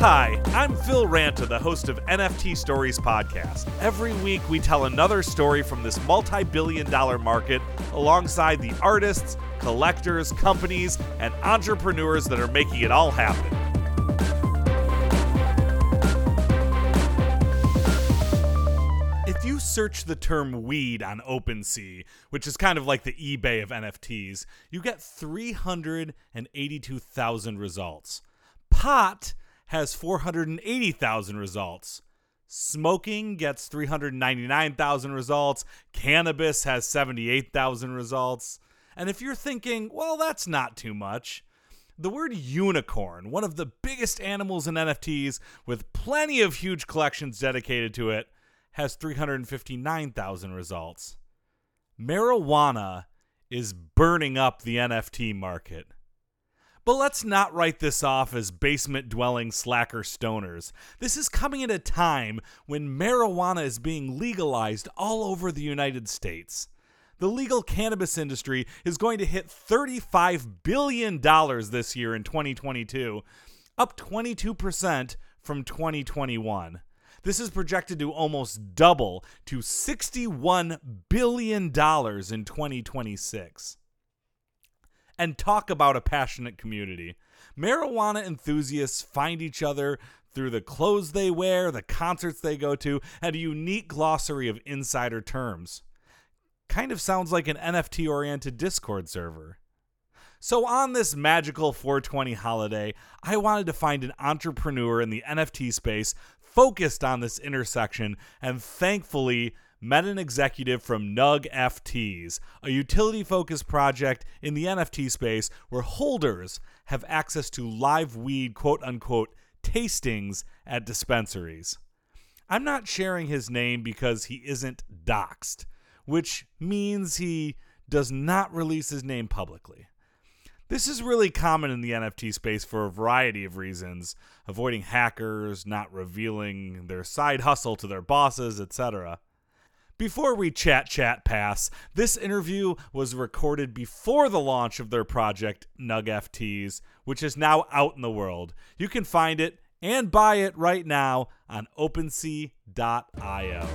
Hi, I'm Phil Ranta, the host of NFT Stories Podcast. Every week, we tell another story from this multi billion dollar market alongside the artists, collectors, companies, and entrepreneurs that are making it all happen. If you search the term weed on OpenSea, which is kind of like the eBay of NFTs, you get 382,000 results. Pot has 480,000 results. Smoking gets 399,000 results. Cannabis has 78,000 results. And if you're thinking, well, that's not too much, the word unicorn, one of the biggest animals in NFTs with plenty of huge collections dedicated to it, has 359,000 results. Marijuana is burning up the NFT market. But let's not write this off as basement dwelling slacker stoners. This is coming at a time when marijuana is being legalized all over the United States. The legal cannabis industry is going to hit $35 billion this year in 2022, up 22% from 2021. This is projected to almost double to $61 billion in 2026 and talk about a passionate community. Marijuana enthusiasts find each other through the clothes they wear, the concerts they go to, and a unique glossary of insider terms. Kind of sounds like an NFT oriented Discord server. So, on this magical 420 holiday, I wanted to find an entrepreneur in the NFT space focused on this intersection, and thankfully, met an executive from NugFTs, a utility focused project in the NFT space where holders have access to live weed, quote unquote, tastings at dispensaries. I'm not sharing his name because he isn't doxxed, which means he does not release his name publicly. This is really common in the NFT space for a variety of reasons, avoiding hackers, not revealing their side hustle to their bosses, etc. Before we chat chat pass, this interview was recorded before the launch of their project NugFTs, which is now out in the world. You can find it and buy it right now on OpenSea.io.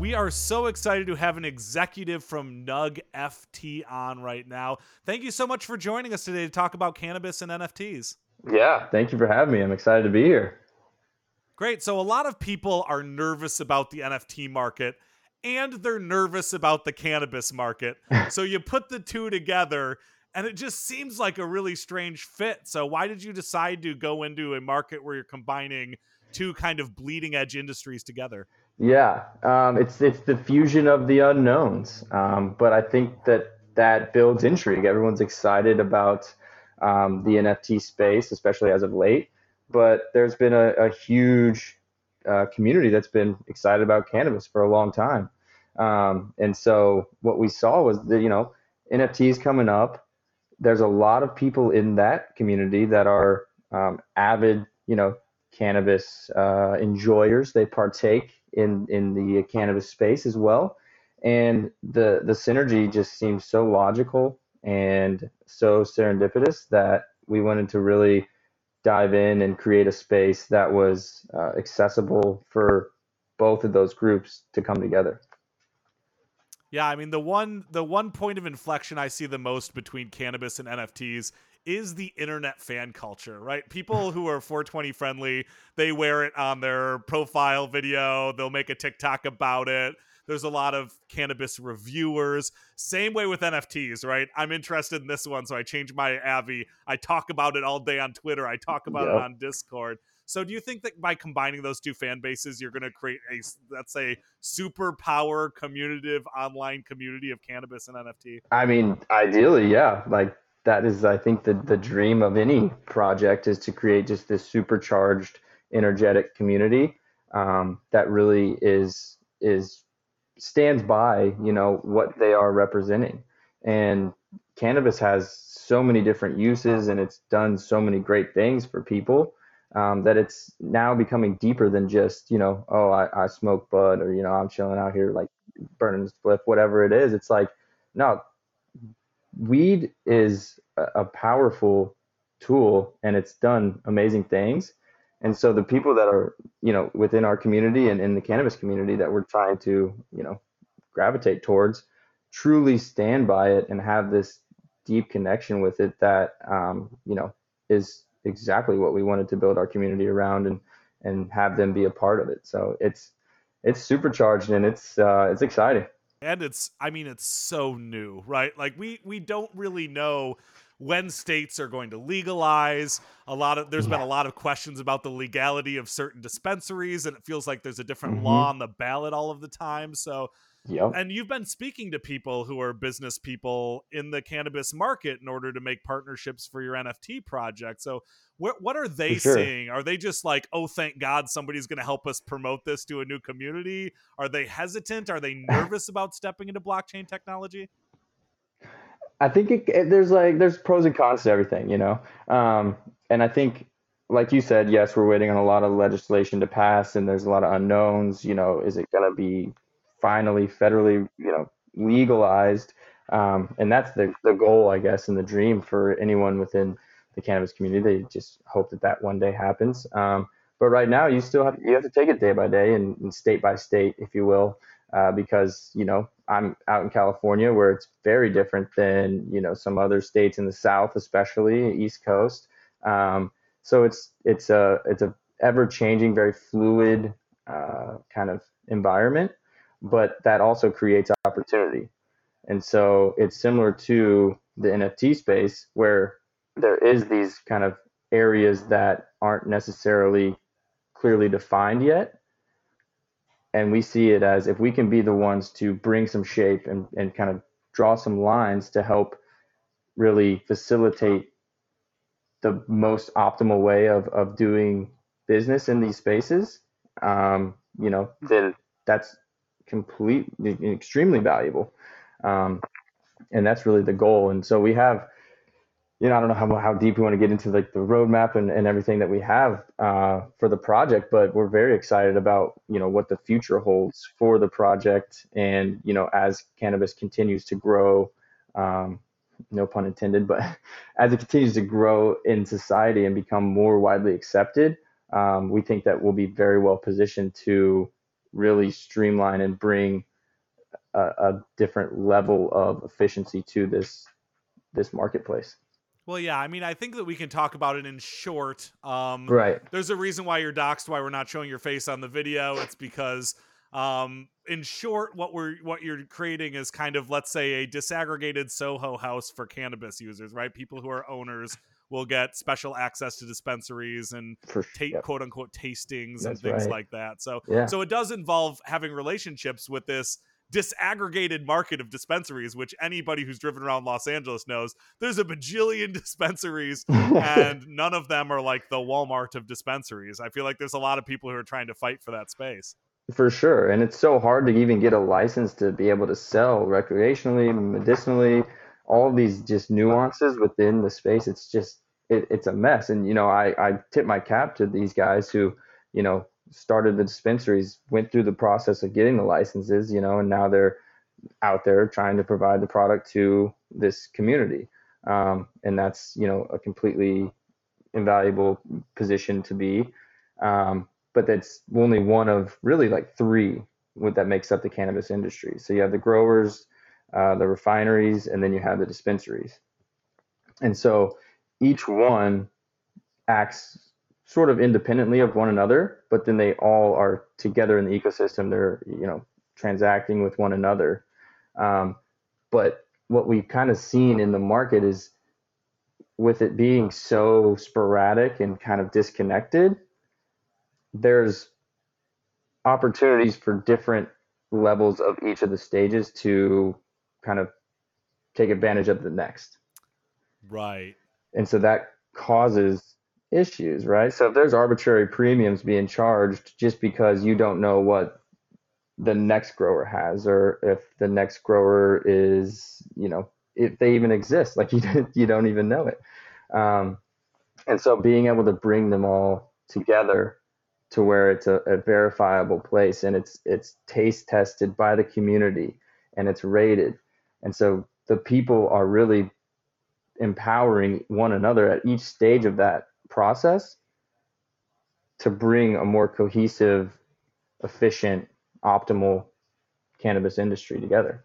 We are so excited to have an executive from Nug FT on right now. Thank you so much for joining us today to talk about cannabis and NFTs. Yeah, thank you for having me. I'm excited to be here. Great. So, a lot of people are nervous about the NFT market and they're nervous about the cannabis market. so, you put the two together and it just seems like a really strange fit. So, why did you decide to go into a market where you're combining two kind of bleeding edge industries together? Yeah, um, it's it's the fusion of the unknowns, um, but I think that that builds intrigue. Everyone's excited about um, the NFT space, especially as of late. But there's been a, a huge uh, community that's been excited about cannabis for a long time, um, and so what we saw was that you know NFTs coming up. There's a lot of people in that community that are um, avid, you know, cannabis uh, enjoyers. They partake in in the cannabis space as well, and the the synergy just seems so logical and so serendipitous that we wanted to really dive in and create a space that was uh, accessible for both of those groups to come together. Yeah, I mean the one the one point of inflection I see the most between cannabis and NFTs is the internet fan culture, right? People who are 420 friendly, they wear it on their profile video, they'll make a TikTok about it. There's a lot of cannabis reviewers. Same way with NFTs, right? I'm interested in this one, so I change my Avi. I talk about it all day on Twitter. I talk about yep. it on Discord. So do you think that by combining those two fan bases, you're going to create a let's say super power communicative online community of cannabis and NFT? I mean, ideally, yeah. Like that is, I think, the the dream of any project is to create just this supercharged, energetic community um, that really is is stands by you know what they are representing and cannabis has so many different uses and it's done so many great things for people um, that it's now becoming deeper than just you know oh I, I smoke bud or you know i'm chilling out here like burning spliff whatever it is it's like no weed is a, powerful tool and it's done amazing things. And so the people that are, you know, within our community and in the cannabis community that we're trying to, you know, gravitate towards truly stand by it and have this deep connection with it that, um, you know, is exactly what we wanted to build our community around and, and have them be a part of it. So it's, it's supercharged and it's, uh, it's exciting and it's i mean it's so new right like we we don't really know when states are going to legalize a lot of there's yeah. been a lot of questions about the legality of certain dispensaries and it feels like there's a different mm-hmm. law on the ballot all of the time so Yep. And you've been speaking to people who are business people in the cannabis market in order to make partnerships for your NFT project. So, what what are they sure. seeing? Are they just like, "Oh, thank God somebody's going to help us promote this to a new community"? Are they hesitant? Are they nervous about stepping into blockchain technology? I think it, it, there's like there's pros and cons to everything, you know. Um, and I think like you said, yes, we're waiting on a lot of legislation to pass, and there's a lot of unknowns. You know, is it going to be finally federally, you know, legalized. Um, and that's the, the goal, I guess, and the dream for anyone within the cannabis community. They just hope that that one day happens. Um, but right now, you still have you have to take it day by day and, and state by state, if you will, uh, because you know I'm out in California where it's very different than you know some other states in the South, especially East Coast. Um, so it's it's a it's a ever changing, very fluid uh, kind of environment but that also creates opportunity. And so it's similar to the NFT space where there is these kind of areas that aren't necessarily clearly defined yet. And we see it as if we can be the ones to bring some shape and, and kind of draw some lines to help really facilitate the most optimal way of, of doing business in these spaces, um, you know, then that's complete, extremely valuable. Um, and that's really the goal. And so we have, you know, I don't know how, how deep we want to get into like the roadmap and, and everything that we have uh, for the project, but we're very excited about, you know, what the future holds for the project. And, you know, as cannabis continues to grow, um, no pun intended, but as it continues to grow in society and become more widely accepted, um, we think that we'll be very well positioned to really streamline and bring a, a different level of efficiency to this this marketplace. Well, yeah, I mean, I think that we can talk about it in short. Um, right. There's a reason why you're doxxed, why we're not showing your face on the video. It's because, um, in short, what we're what you're creating is kind of, let's say, a disaggregated Soho house for cannabis users, right? People who are owners will get special access to dispensaries and ta- yep. quote unquote tastings That's and things right. like that. So yeah. so it does involve having relationships with this disaggregated market of dispensaries, which anybody who's driven around Los Angeles knows there's a bajillion dispensaries and none of them are like the Walmart of dispensaries. I feel like there's a lot of people who are trying to fight for that space. For sure. And it's so hard to even get a license to be able to sell recreationally, medicinally, all these just nuances within the space. It's just it, it's a mess. And you know, I I tip my cap to these guys who, you know, started the dispensaries, went through the process of getting the licenses, you know, and now they're out there trying to provide the product to this community. Um, and that's you know a completely invaluable position to be. Um, but that's only one of really like three that makes up the cannabis industry. So you have the growers, uh, the refineries, and then you have the dispensaries. And so each one acts sort of independently of one another, but then they all are together in the ecosystem. They're you know transacting with one another. Um, but what we've kind of seen in the market is with it being so sporadic and kind of disconnected, there's opportunities for different levels of each of the stages to kind of take advantage of the next. Right and so that causes issues, right? So if there's arbitrary premiums being charged just because you don't know what the next grower has, or if the next grower is, you know, if they even exist, like you you don't even know it. Um, and so being able to bring them all together to where it's a, a verifiable place and it's it's taste tested by the community and it's rated, and so the people are really empowering one another at each stage of that process to bring a more cohesive, efficient, optimal cannabis industry together.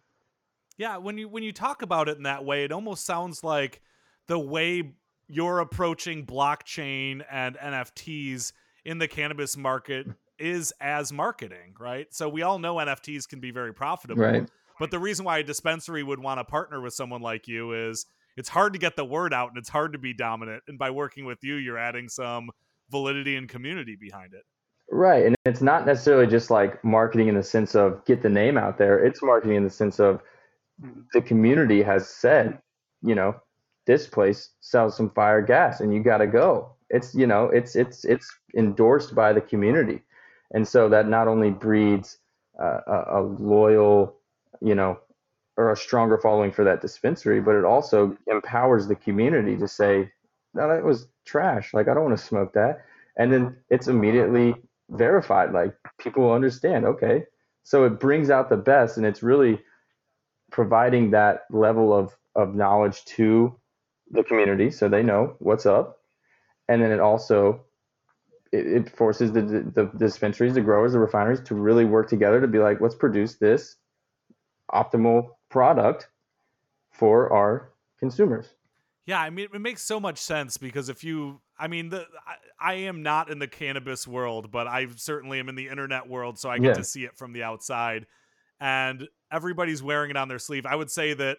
Yeah, when you when you talk about it in that way, it almost sounds like the way you're approaching blockchain and NFTs in the cannabis market is as marketing, right? So we all know NFTs can be very profitable. Right. But the reason why a dispensary would want to partner with someone like you is it's hard to get the word out and it's hard to be dominant. And by working with you, you're adding some validity and community behind it. Right. And it's not necessarily just like marketing in the sense of get the name out there. It's marketing in the sense of the community has said, you know, this place sells some fire gas and you got to go. It's, you know, it's, it's, it's endorsed by the community. And so that not only breeds uh, a, a loyal, you know, or a stronger following for that dispensary, but it also empowers the community to say, no, that was trash. Like, I don't want to smoke that. And then it's immediately verified. Like, people will understand, okay. So it brings out the best and it's really providing that level of, of knowledge to the community so they know what's up. And then it also it, it forces the, the, the dispensaries, the growers, the refineries to really work together to be like, let's produce this optimal product for our consumers. Yeah, I mean, it makes so much sense because if you, I mean, the I, I am not in the cannabis world, but I certainly am in the internet world, so I get Yeah. to see it from the outside, and everybody's wearing it on their sleeve. I would say that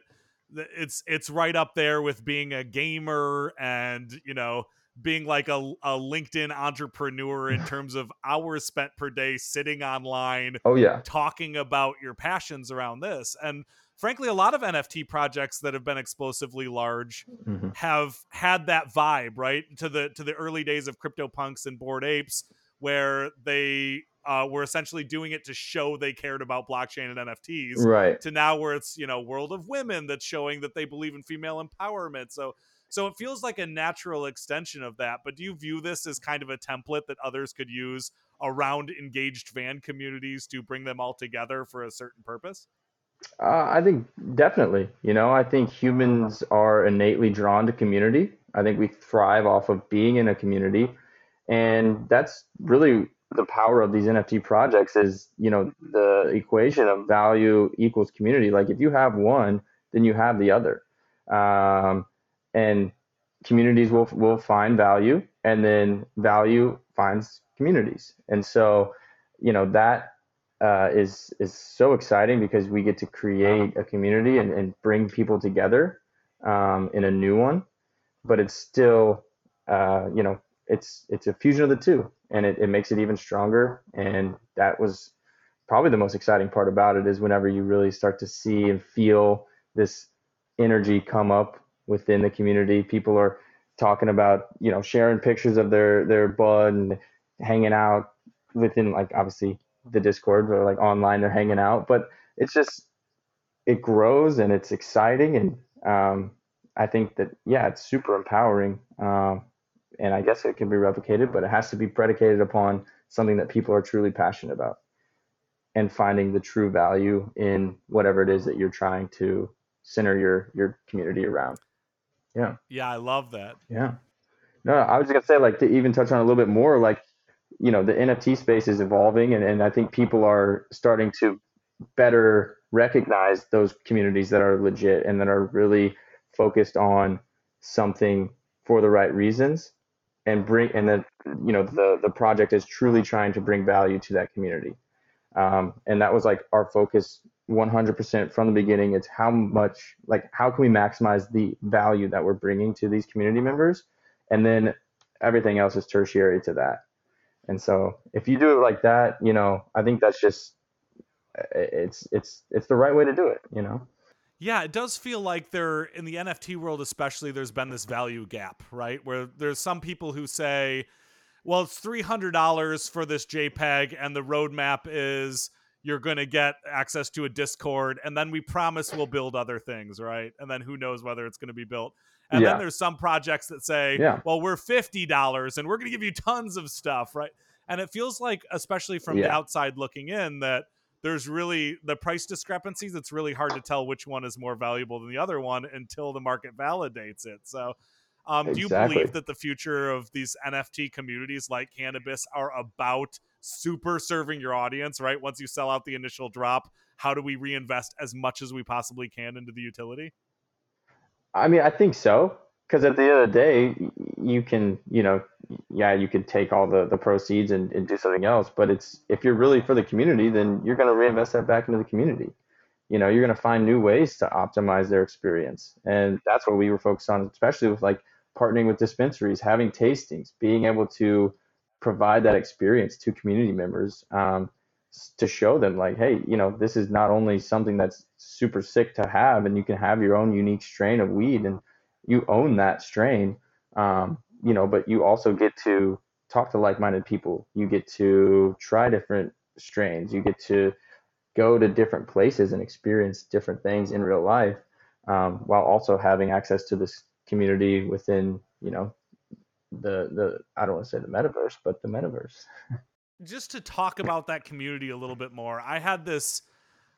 that it's it's right up there with being a gamer and you know being like a, a LinkedIn entrepreneur in terms of hours spent per day sitting online Oh yeah. talking about your passions around this. And frankly, a lot of NFT projects that have been explosively large Mhm. have had that vibe, right? To the to the early days of CryptoPunks and Bored Apes, where they uh, were essentially doing it to show they cared about blockchain and NFTs. Right. To now, where it's you know World of Women that's showing that they believe in female empowerment. So so it feels like a natural extension of that. But do you view this as kind of a template that others could use around engaged fan communities to bring them all together for a certain purpose? Uh, I think definitely. You know, I think humans are innately drawn to community. I think we thrive off of being in a community, and that's really the power of these NFT projects. Is you know the equation of value equals community. Like if you have one, then you have the other, um, and communities will will find value, and then value finds communities, and so you know that uh, is is so exciting because we get to create a community and, and bring people together um, in a new one. But it's still, uh, you know, it's it's a fusion of the two, and it, it makes it even stronger. And that was probably the most exciting part about it is whenever you really start to see and feel this energy come up within the community. People are talking about, you know, sharing pictures of their their bud and hanging out within like obviously the Discord or like online they're hanging out. But it's just it grows and it's exciting and um, I think that yeah, it's super empowering. Um, and I guess it can be replicated, but it has to be predicated upon something that people are truly passionate about and finding the true value in whatever it is that you're trying to center your your community around. Yeah. Yeah, I love that. Yeah. No, I was just gonna say, like, to even touch on a little bit more, like, you know, the NFT space is evolving, and, and I think people are starting to better recognize those communities that are legit and that are really focused on something for the right reasons, and bring, and that you know, the the project is truly trying to bring value to that community, um, and that was like our focus 100% from the beginning. It's how much, like, how can we maximize the value that we're bringing to these community members and then everything else is tertiary to that. And so if you do it like that, you know, I think that's just it's it's it's the right way to do it, you know. Yeah, it does feel like there in the NFT world especially there's been this value gap, right? Where there's some people who say, well, it's $300 for this JPEG and the roadmap is you're going to get access to a Discord and then we promise we'll build other things, right? And then who knows whether it's going to be built. And Yeah. then there's some projects that say, Yeah. well, we're $50 and we're going to give you tons of stuff, right? And it feels like especially from the outside looking in that there's really the price discrepancies. It's really hard to tell which one is more valuable than the other one until the market validates it. So, um, do you believe that the future of these NFT communities like cannabis are about super serving your audience? Right, once you sell out the initial drop, how do we reinvest as much as we possibly can into the utility? I mean, I think so. Because at the end of the day, you can, you know, yeah, you can take all the, the proceeds and, and do something else. But it's if you're really for the community, then you're going to reinvest that back into the community. You know, you're going to find new ways to optimize their experience. And that's what we were focused on, especially with like partnering with dispensaries, having tastings, being able to provide that experience to community members um, to show them like, hey, you know, this is not only something that's super sick to have, and you can have your own unique strain of weed and you own that strain, um, you know, but you also get to talk to like-minded people. You get to try different strains. You get to go to different places and experience different things in real life, um, while also having access to this community within, you know, the the I don't want to say the metaverse, but the metaverse. Just to talk about that community a little bit more, I had this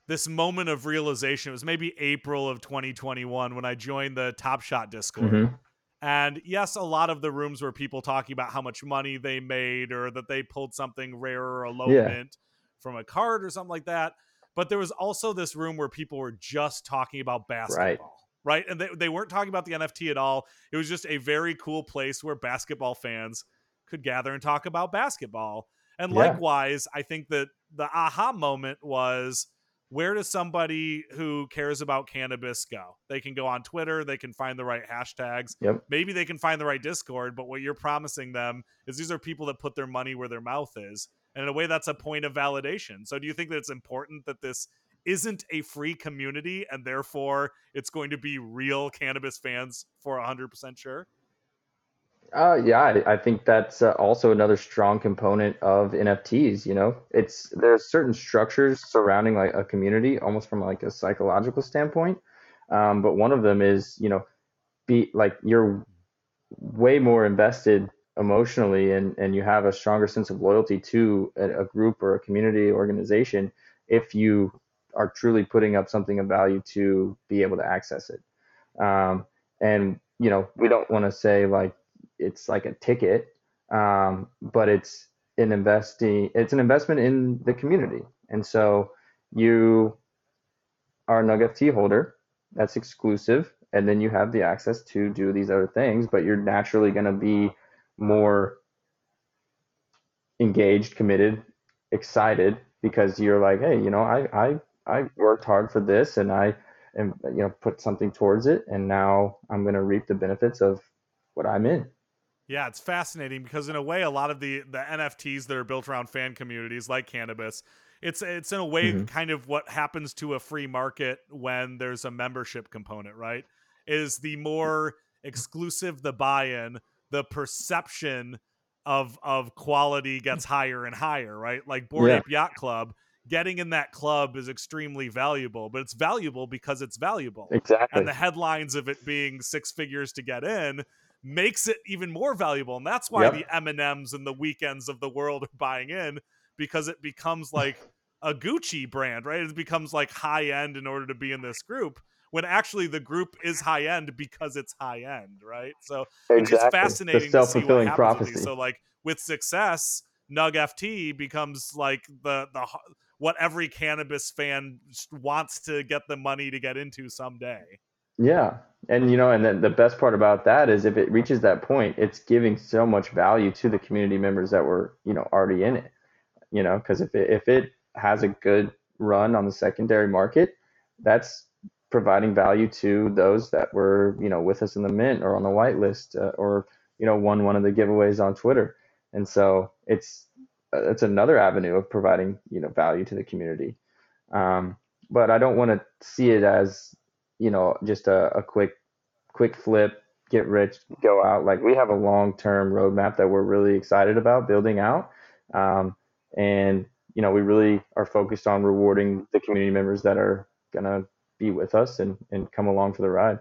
this moment of realization. It was maybe April of 2021 when I joined the Top Shot Discord. Mm-hmm. And yes, a lot of the rooms were people talking about how much money they made or that they pulled something rare or a low yeah. mint from a card or something like that. But there was also this room where people were just talking about basketball. Right. Right. And they, they weren't talking about the NFT at all. It was just a very cool place where basketball fans could gather and talk about basketball. And yeah. likewise, I think that the aha moment was where does somebody who cares about cannabis go? They can go on Twitter, they can find the right hashtags. Yep. Maybe they can find the right Discord, but what you're promising them is these are people that put their money where their mouth is. And in a way, that's a point of validation. So do you think that it's important that this isn't a free community and therefore it's going to be real cannabis fans for 100% sure? Uh, yeah, I, I think that's uh, also another strong component of NFTs. You know, it's there's certain structures surrounding like a community, almost from like a psychological standpoint. Um, but one of them is, you know, be like you're way more invested emotionally, and and you have a stronger sense of loyalty to a, a group or a community organization if you are truly putting up something of value to be able to access it. Um, and you know, we don't want to say like it's like a ticket, um, but it's an investing it's an investment in the community. And so you are a Nug FT holder that's exclusive, and then you have the access to do these other things, but you're naturally going to be more engaged, committed, excited because you're like, hey, you know, I I I worked hard for this and I and you know put something towards it and now I'm going to reap the benefits of what I'm in. Yeah, it's fascinating because in a way, a lot of the the NFTs that are built around fan communities like cannabis, it's it's in a way mm-hmm. kind of what happens to a free market when there's a membership component, right? Is the more exclusive the buy-in, the perception of of quality gets higher and higher, right? Like Bored yeah. Ape Yacht Club, getting in that club is extremely valuable, but it's valuable because it's valuable. Exactly. And the headlines of it being six figures to get in makes it even more valuable. And that's why yep. the Eminems and the Weeknds of the world are buying in because it becomes like a Gucci brand, right? It becomes like high end in order to be in this group when actually the group is high end because it's high end, right? So exactly. it's fascinating to see what happens prophecy. So like with success, NugFT becomes like the the what every cannabis fan wants to get the money to get into someday. Yeah. And you know, and then the best part about that is if it reaches that point, it's giving so much value to the community members that were, you know, already in it. You know, because if it if it has a good run on the secondary market, that's providing value to those that were, you know, with us in the mint or on the whitelist uh, or you know won one of the giveaways on Twitter. And so it's it's another avenue of providing you know value to the community. Um, but I don't want to see it as you know, just a, a quick, quick flip, get rich, go out. Like we have a long term roadmap that we're really excited about building out. Um, and, you know, we really are focused on rewarding the community members that are going to be with us and, and come along for the ride.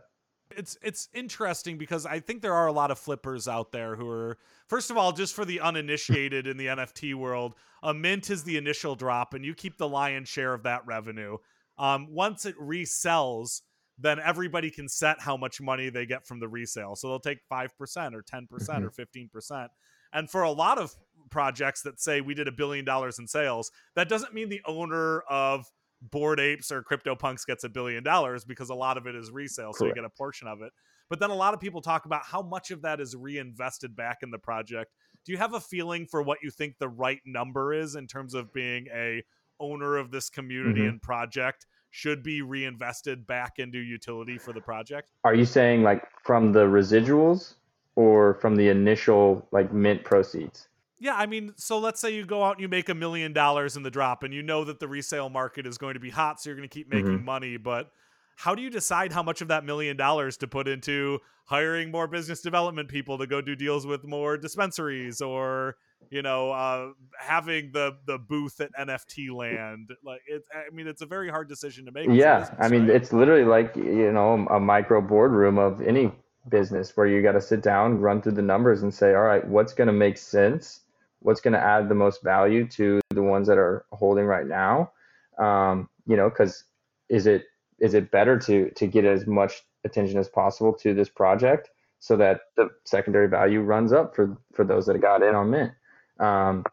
It's it's interesting because I think there are a lot of flippers out there who are first of all just for the uninitiated in the NFT world, a mint is the initial drop and you keep the lion's share of that revenue. Um, once it resells, then everybody can set how much money they get from the resale. So they'll take 5% or 10% or 15%. And for a lot of projects that say we did a billion dollars in sales, that doesn't mean the owner of Board Apes or CryptoPunks gets a billion dollars because a lot of it is resale, so you get a portion of it. But then a lot of people talk about how much of that is reinvested back in the project. Do you have a feeling for what you think the right number is in terms of being a owner of this community Mhm. and project should be reinvested back into utility for the project? Are you saying like from the residuals or from the initial like mint proceeds? Yeah, I mean, so let's say you go out and you make a million dollars in the drop and you know that the resale market is going to be hot, so you're going to keep making Mhm. money, but how do you decide how much of that million dollars to put into hiring more business development people to go do deals with more dispensaries or you know uh, having the the booth at nft land like it's i mean it's a very hard decision to make Yeah, business, I mean right? it's literally like you know a micro boardroom of any business where you got to sit down, run through the numbers, and say, all right, what's going to make sense? What's going to add the most value to the ones that are holding right now? Um, you know, because is it is it better to to get as much attention as possible to this project so that the secondary value runs up for for those that got in on mint? Um,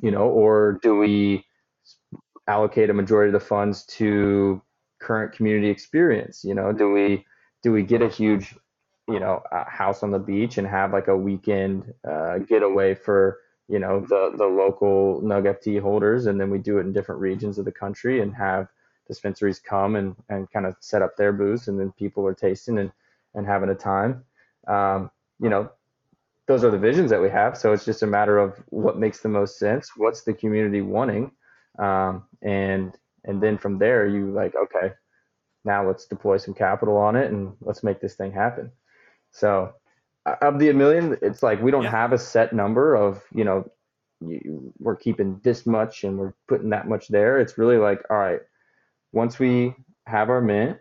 you know, or do we allocate a majority of the funds to current community experience? You know, do we do we get a huge, you know, house on the beach and have like a weekend uh, getaway for you know the the local NugFT holders, and then we do it in different regions of the country and have dispensaries come and and kind of set up their booths, and then people are tasting and and having a time. Um, you know, those are the visions that we have. So it's just a matter of what makes the most sense. What's the community wanting? Um, and and then from there you like okay now let's deploy some capital on it and let's make this thing happen so uh, of the a million it's like we don't Yeah. have a set number of you know you, we're keeping this much and we're putting that much there it's really like all right once we have our mint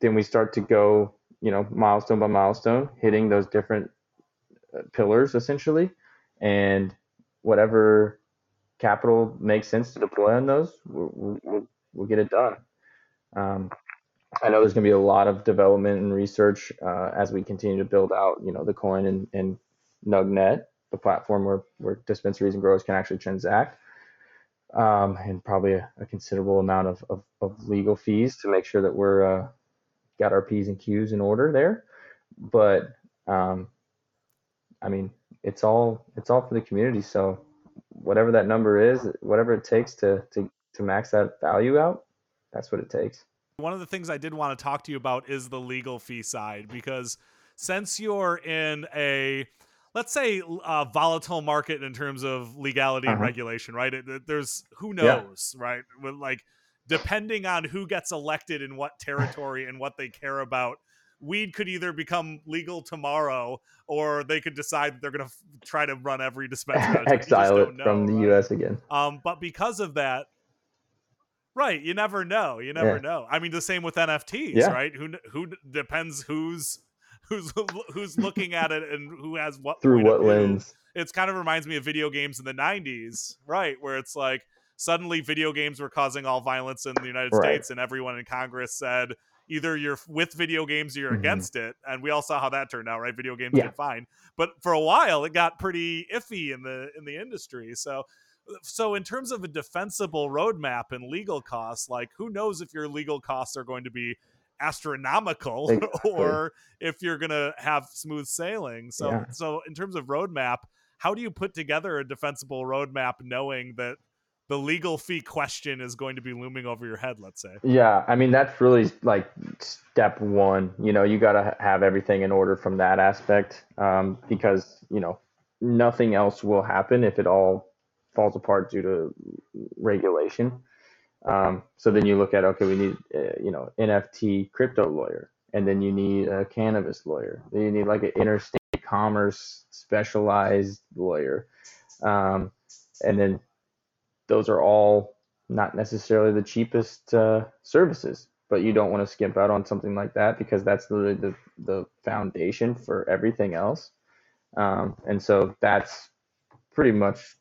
then we start to go you know milestone by milestone hitting those different pillars essentially and whatever capital makes sense to deploy on those, we'll, we'll, we'll get it done. Um, I know there's going to be a lot of development and research uh, as we continue to build out, you know, the coin and, and NugNet, the platform where, where dispensaries and growers can actually transact, um, and probably a, a considerable amount of, of, of, legal fees to make sure that we're uh, got our p's and q's in order there. But um, I mean, it's all it's all for the community. So whatever that number is, whatever it takes to to to max that value out, that's what it takes. One of the things I did want to talk to you about is the legal fee side because since you're in a let's say a volatile market in terms of legality and Uh-huh. regulation, right? It, it- there's who knows, right? With like depending on who gets elected in what territory and what they care about, weed could either become legal tomorrow or they could decide that they're going to f- try to run every dispensary. out of town. You just Exile it know, from the right? U.S. again. Um, but because of that, right? You never know. You never Yeah. know. I mean, the same with NFTs, Yeah. right? Who who depends who's who's who's looking at it and who has what Through what lens? It's kind of reminds me of video games in the '90s, right? Where it's like suddenly video games were causing all violence in the United Right. States, and everyone in Congress said either you're with video games or you're Mhm. against it. And we all saw how that turned out, right? Video games Yeah. did fine, but for a while it got pretty iffy in the in the industry. So so in terms of a defensible roadmap and legal costs, like who knows if your legal costs are going to be astronomical Exactly. or if you're going to have smooth sailing. So Yeah. so in terms of roadmap, how do you put together a defensible roadmap knowing that the legal fee question is going to be looming over your head, let's say? Yeah, I mean that's really like step one. You know, you got to have everything in order from that aspect, um, because you know nothing else will happen if it all falls apart due to regulation. Um, so then you look at okay, we need uh, you know NFT crypto lawyer, and then you need a cannabis lawyer. Then you need like an interstate commerce specialized lawyer, um, and then those are all not necessarily the cheapest uh, services. but you don't want to skimp out on something like that because that's literally the, the foundation for everything else. Um, and so that's pretty much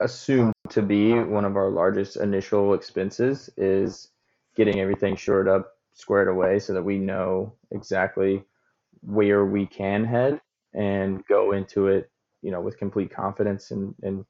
assumed to be one of our largest initial expenses is getting everything shored up, squared away so that we know exactly where we can head and go into it, you know, with complete confidence and, and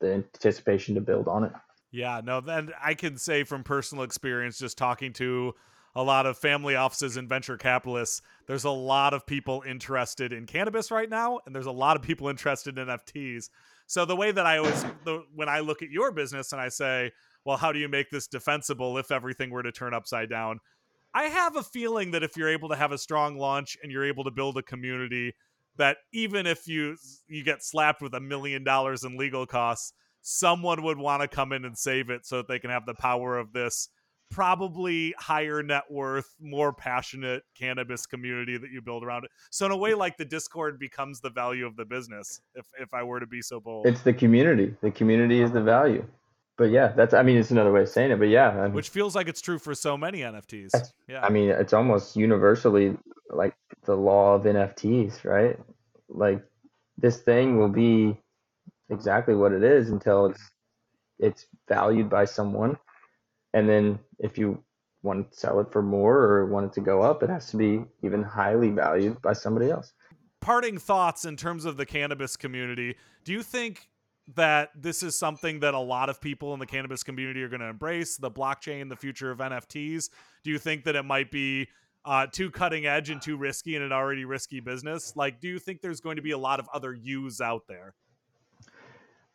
the anticipation to build on it. Yeah, no, then I can say from personal experience, just talking to a lot of family offices and venture capitalists, there's a lot of people interested in cannabis right now, and there's a lot of people interested in NFTs. So the way that I always, the, when I look at your business and I say, well, how do you make this defensible if everything were to turn upside down? I have a feeling that if you're able to have a strong launch and you're able to build a community, that even if you you get slapped with a million dollars in legal costs, someone would want to come in and save it so that they can have the power of this probably higher net worth, more passionate cannabis community that you build around it. So in a way like the Discord becomes the value of the business if if I were to be so bold. It's the community. The community is the value but yeah, that's I mean it's another way of saying it, but yeah, I mean, which feels like it's true for so many NFTs. Yeah, I mean it's almost universally like the law of NFTs, right? Like this thing will be exactly what it is until it's it's valued by someone, and then if you want to sell it for more or want it to go up, it has to be even highly valued by somebody else. Parting thoughts in terms of the cannabis community. Do you think that this is something that a lot of people in the cannabis community are going to embrace the blockchain, the future of NFTs? Do you think that it might be uh, too cutting edge and too risky in an already risky business? Like, do you think there's going to be a lot of other use out there?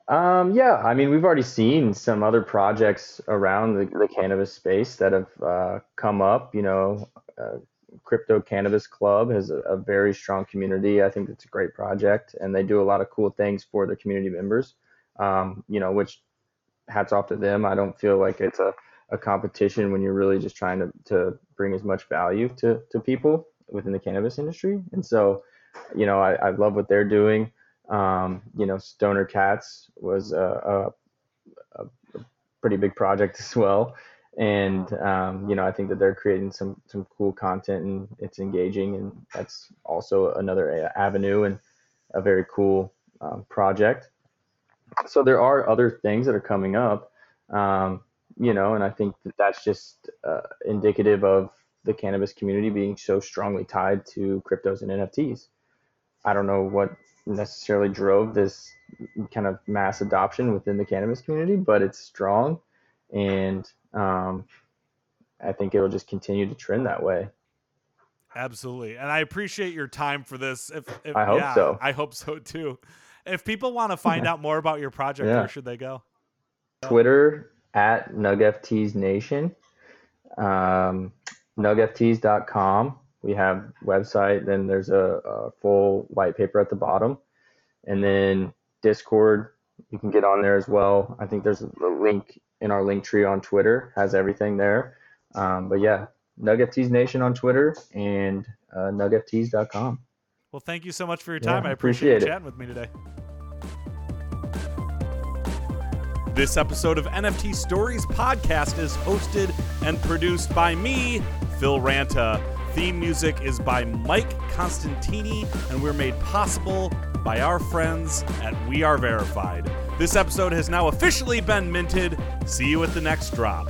Um, yeah, I mean, we've already seen some other projects around the, the cannabis space that have uh, come up. You know, uh, Crypto Cannabis Club has a, a, very strong community. I think it's a great project, and they do a lot of cool things for their community members um, you know, which hats off to them. I don't feel like it's a, a competition when you're really just trying to, to bring as much value to, to people within the cannabis industry. And so, you know, I, I love what they're doing. Um, you know, Stoner Cats was a, a, a, pretty big project as well. And, um, you know, I think that they're creating some, some cool content and it's engaging. And that's also another avenue and a very cool um, project so there are other things that are coming up, um, you know, and I think that that's just uh, indicative of the cannabis community being so strongly tied to cryptos and NFTs. I don't know what necessarily drove this kind of mass adoption within the cannabis community, but it's strong, and um, I think it'll just continue to trend that way. Absolutely, and I appreciate your time for this. If, if I hope yeah, so, I hope so too. If people want to find out more about your project, yeah. where should they go? Twitter at NugFTs Nation, um, nugfts.com. We have website. Then there's a, a full white paper at the bottom, and then Discord. You can get on there as well. I think there's a link in our link tree on Twitter. Has everything there. Um, but yeah, NugFTs Nation on Twitter and uh, nugfts.com. Well, thank you so much for your time. Yeah, I appreciate, appreciate chatting with me today. This episode of NFT Stories podcast is hosted and produced by me, Phil Ranta. Theme music is by Mike Constantini, and we're made possible by our friends at We Are Verified. This episode has now officially been minted. See you at the next drop.